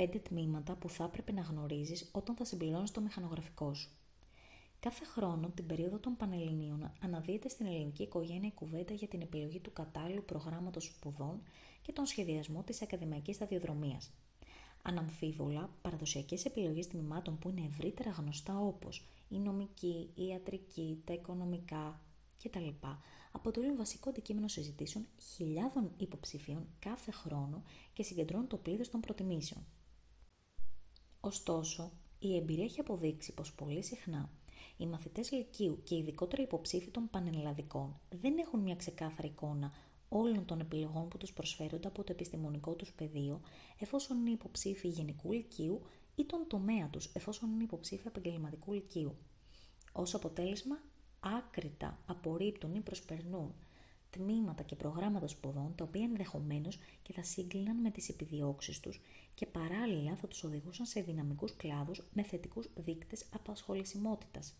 πέντε τμήματα που θα έπρεπε να γνωρίζεις όταν θα συμπληρώνεις το μηχανογραφικό σου. Κάθε χρόνο, την περίοδο των Πανελληνίων, αναδύεται στην ελληνική οικογένεια η κουβέντα για την επιλογή του κατάλληλου προγράμματος σπουδών και τον σχεδιασμό της ακαδημαϊκής σταδιοδρομίας. Αναμφίβολα, παραδοσιακές επιλογές τμήματων που είναι ευρύτερα γνωστά όπως η νομική, η ιατρική, τα οικονομικά κτλ. αποτελούν βασικό αντικείμενο συζητήσεων χιλιάδων υποψηφίων κάθε χρόνο και συγκεντρώνουν το πλήθος των προτιμήσεων. Ωστόσο, η εμπειρία έχει αποδείξει πως πολύ συχνά οι μαθητές λυκείου και ειδικότερα υποψήφοι των πανελλαδικών δεν έχουν μια ξεκάθαρη εικόνα όλων των επιλογών που τους προσφέρονται από το επιστημονικό τους πεδίο, εφόσον είναι υποψήφοι γενικού λυκείου ή τον τομέα τους, εφόσον είναι υποψήφοι επαγγελματικού λυκείου. Ως αποτέλεσμα, άκρητα απορρίπτουν ή προσπερνούν τμήματα και προγράμματα σπουδών τα οποία ενδεχομένως και θα σύγκλιναν με τις επιδιώξεις τους και παράλληλα θα τους οδηγούσαν σε δυναμικούς κλάδους με θετικούς δείκτες απασχολησιμότητας.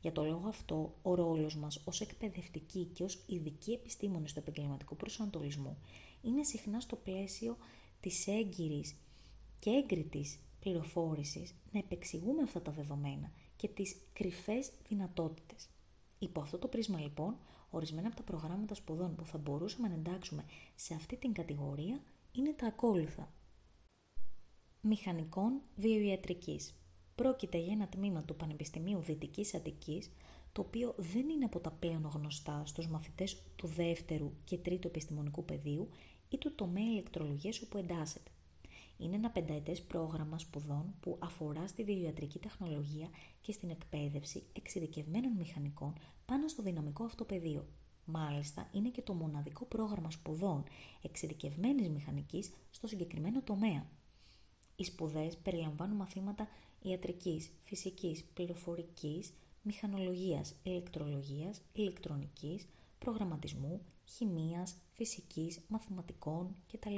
Για το λόγο αυτό, ο ρόλος μας ως εκπαιδευτικοί και ως ειδικοί επιστήμονες του επαγγελματικού προσανατολισμού είναι συχνά στο πλαίσιο της έγκυρης και έγκριτης πληροφόρησης να επεξηγούμε αυτά τα δεδομένα και τις κρυφές δυνατότητες. Υπό αυτό το πρίσμα λοιπόν, ορισμένα από τα προγράμματα σπουδών που θα μπορούσαμε να εντάξουμε σε αυτή την κατηγορία είναι τα ακόλουθα. Μηχανικών βιοιατρικής. Πρόκειται για ένα τμήμα του Πανεπιστημίου Δυτικής Αττικής, το οποίο δεν είναι από τα πλέον γνωστά στους μαθητές του δεύτερου και τρίτου επιστημονικού πεδίου ή του τομέα ηλεκτρολογίας όπου εντάσσεται. Είναι ένα πενταετές πρόγραμμα σπουδών που αφορά στη βιοιατρική τεχνολογία και στην εκπαίδευση εξειδικευμένων μηχανικών πάνω στο δυναμικό αυτό πεδίο. Μάλιστα, είναι και το μοναδικό πρόγραμμα σπουδών εξειδικευμένης μηχανικής στο συγκεκριμένο τομέα. Οι σπουδές περιλαμβάνουν μαθήματα ιατρικής, φυσικής, πληροφορικής, μηχανολογίας, ηλεκτρολογίας, ηλεκτρονικής, προγραμματισμού, χημίας, φυσικής, μαθηματικών κτλ.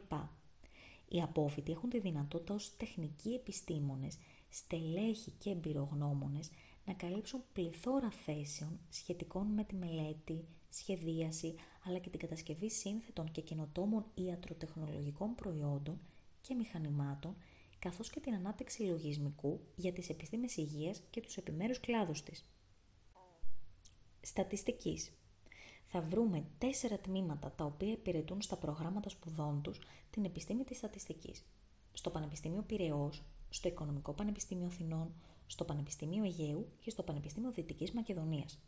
Οι απόφοιτοι έχουν τη δυνατότητα ως τεχνικοί επιστήμονες, στελέχοι και εμπειρογνώμονες να καλύψουν πληθώρα θέσεων σχετικών με τη μελέτη, σχεδίαση, αλλά και την κατασκευή σύνθετων και καινοτόμων ιατροτεχνολογικών προϊόντων και μηχανημάτων καθώς και την ανάπτυξη λογισμικού για τις επιστήμες υγείας και τους επιμέρους κλάδους της. Στατιστικής θα βρούμε τέσσερα τμήματα τα οποία υπηρετούν στα προγράμματα σπουδών τους την επιστήμη της στατιστικής. Στο Πανεπιστήμιο Πυραιός, στο Οικονομικό Πανεπιστήμιο Αθηνών, στο Πανεπιστήμιο Αιγαίου και στο Πανεπιστήμιο Δυτικής Μακεδονίας.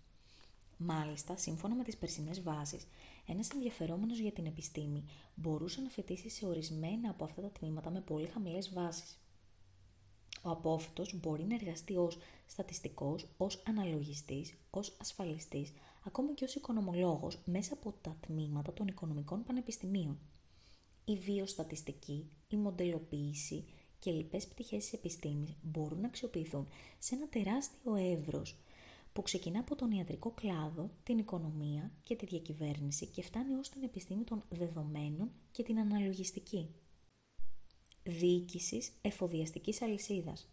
Μάλιστα, σύμφωνα με τις περσινές βάσεις, ένας ενδιαφερόμενος για την επιστήμη μπορούσε να φοιτήσει σε ορισμένα από αυτά τα τμήματα με πολύ χαμηλές βάσεις. Ο απόφυτος μπορεί να εργαστεί ως στατιστικός, ως αναλογιστής, ως ασφαλιστής, ακόμα και ως οικονομολόγος μέσα από τα τμήματα των οικονομικών πανεπιστημίων. Η βιοστατιστική, η μοντελοποίηση και λοιπές πτυχές της επιστήμης μπορούν να αξιοποιηθούν σε ένα τεράστιο εύρος που ξεκινά από τον ιατρικό κλάδο, την οικονομία και τη διακυβέρνηση και φτάνει ως την επιστήμη των δεδομένων και την αναλογιστική. Διοίκησης εφοδιαστικής αλυσίδας.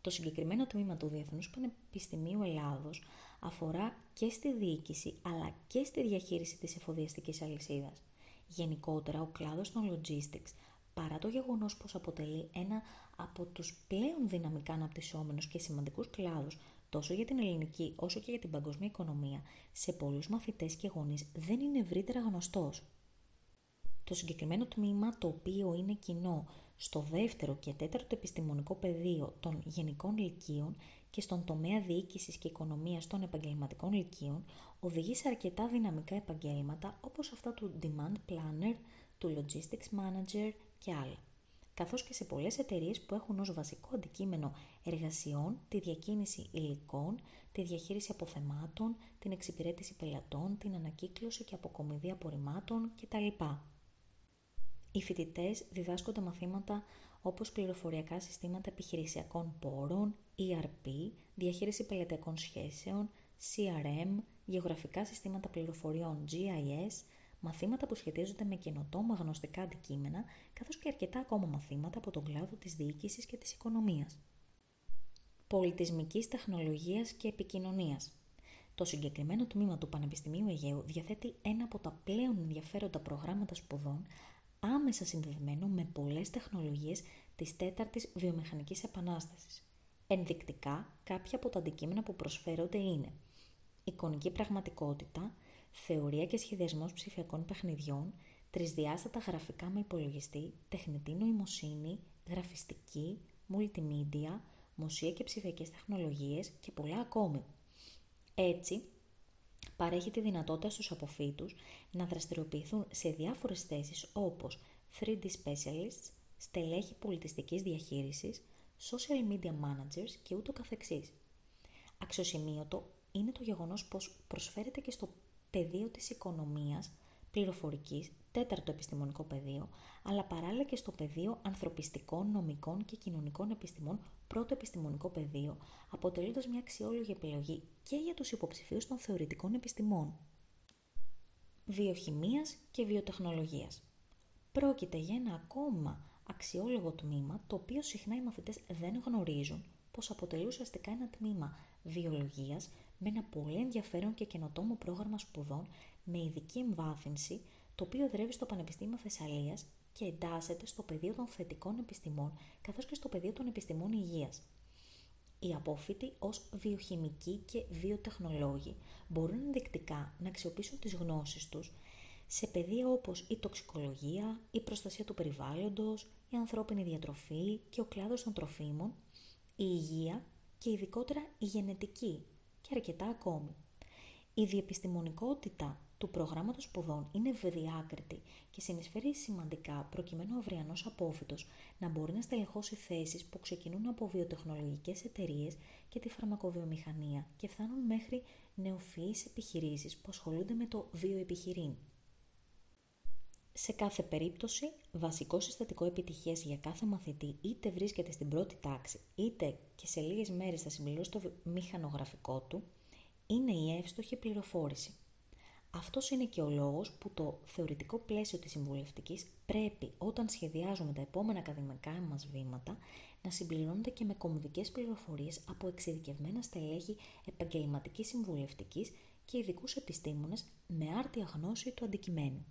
Το συγκεκριμένο τμήμα του Διεθνούς Πανεπιστημίου Ελλάδος αφορά και στη διοίκηση αλλά και στη διαχείριση της εφοδιαστικής αλυσίδας. Γενικότερα, ο κλάδος των logistics, παρά το γεγονός πως αποτελεί ένα από τους πλέον δυναμικά αναπτυσσόμενους και σημαντικούς κλάδους τόσο για την ελληνική όσο και για την παγκοσμία οικονομία, σε πολλούς μαθητές και γονείς δεν είναι ευρύτερα γνωστός. Το συγκεκριμένο τμήμα, το οποίο είναι κοινό στο δεύτερο και τέταρτο επιστημονικό πεδίο των γενικών λυκείων και στον τομέα διοίκησης και οικονομίας των επαγγελματικών λυκείων, οδηγεί σε αρκετά δυναμικά επαγγέλματα όπως αυτά του Demand Planner, του Logistics Manager και άλλα καθώς και σε πολλές εταιρείες που έχουν ως βασικό αντικείμενο εργασιών τη διακίνηση υλικών, τη διαχείριση αποθεμάτων, την εξυπηρέτηση πελατών, την ανακύκλωση και αποκομιδή απορριμμάτων κτλ. Οι φοιτητές διδάσκονται μαθήματα όπως πληροφοριακά συστήματα επιχειρησιακών πόρων, ERP, διαχείριση πελατειακών σχέσεων, CRM, γεωγραφικά συστήματα πληροφοριών GIS, μαθήματα που σχετίζονται με καινοτόμα γνωστικά αντικείμενα, καθώς και αρκετά ακόμα μαθήματα από τον κλάδο της διοίκησης και της οικονομίας. Πολιτισμικής τεχνολογίας και επικοινωνίας. Το συγκεκριμένο τμήμα του Πανεπιστημίου Αιγαίου διαθέτει ένα από τα πλέον ενδιαφέροντα προγράμματα σπουδών άμεσα συνδεδεμένο με πολλές τεχνολογίες της τέταρτης βιομηχανικής επανάστασης. Ενδεικτικά, κάποια από τα αντικείμενα που προσφέρονται είναι εικονική πραγματικότητα, θεωρία και σχεδιασμός ψηφιακών παιχνιδιών, τρισδιάστατα γραφικά με υπολογιστή, τεχνητή νοημοσύνη, γραφιστική, multimedia, μουσεία και ψηφιακές τεχνολογίες και πολλά ακόμη. Έτσι, παρέχει τη δυνατότητα στους αποφύτους να δραστηριοποιηθούν σε διάφορες θέσεις όπως 3D specialists, στελέχη πολιτιστικής διαχείρισης, social media managers και ούτω καθεξής. Αξιοσημείωτο είναι το γεγονός πως προσφέρεται και στο πεδίο της οικονομίας, πληροφορικής, τέταρτο επιστημονικό πεδίο, αλλά παράλληλα και στο πεδίο ανθρωπιστικών, νομικών και κοινωνικών επιστημών, πρώτο επιστημονικό πεδίο, αποτελώντας μια αξιόλογη επιλογή και για τους υποψηφίους των θεωρητικών επιστημών. Βιοχημίας και βιοτεχνολογίας. Πρόκειται για ένα ακόμα αξιόλογο τμήμα, το οποίο συχνά οι μαθητές δεν γνωρίζουν πως αποτελεί ουσιαστικά ένα τμήμα βιολογίας με ένα πολύ ενδιαφέρον και καινοτόμο πρόγραμμα σπουδών με ειδική εμβάθυνση, το οποίο δρεύει στο Πανεπιστήμιο Θεσσαλίας και εντάσσεται στο πεδίο των θετικών επιστημών καθώς και στο πεδίο των επιστημών υγείας. Οι απόφοιτοι ως βιοχημικοί και βιοτεχνολόγοι μπορούν ενδεικτικά να αξιοποιήσουν τις γνώσεις τους σε πεδία όπως η τοξικολογία, η προστασία του περιβάλλοντος, η ανθρώπινη διατροφή και ο κλάδος των τροφίμων, η υγεία και ειδικότερα η γενετική και αρκετά ακόμη. Η διεπιστημονικότητα του προγράμματος σπουδών είναι ευδιάκριτη και συνεισφέρει σημαντικά προκειμένου ο αυριανός απόφυτος να μπορεί να στελεχώσει θέσεις που ξεκινούν από βιοτεχνολογικές εταιρείες και τη φαρμακοβιομηχανία και φτάνουν μέχρι νεοφυείς επιχειρήσεις που ασχολούνται με το βιοεπιχειρήν. Σε κάθε περίπτωση, βασικό συστατικό επιτυχίας για κάθε μαθητή είτε βρίσκεται στην πρώτη τάξη, είτε και σε λίγες μέρες θα συμπληρώσει το μηχανογραφικό του, είναι η εύστοχη πληροφόρηση. Αυτός είναι και ο λόγος που το θεωρητικό πλαίσιο της συμβουλευτικής πρέπει όταν σχεδιάζουμε τα επόμενα ακαδημικά μας βήματα να συμπληρώνεται και με κομβικές πληροφορίες από εξειδικευμένα στελέχη επαγγελματικής συμβουλευτικής και ειδικούς επιστήμονες με άρτια γνώση του αντικειμένου.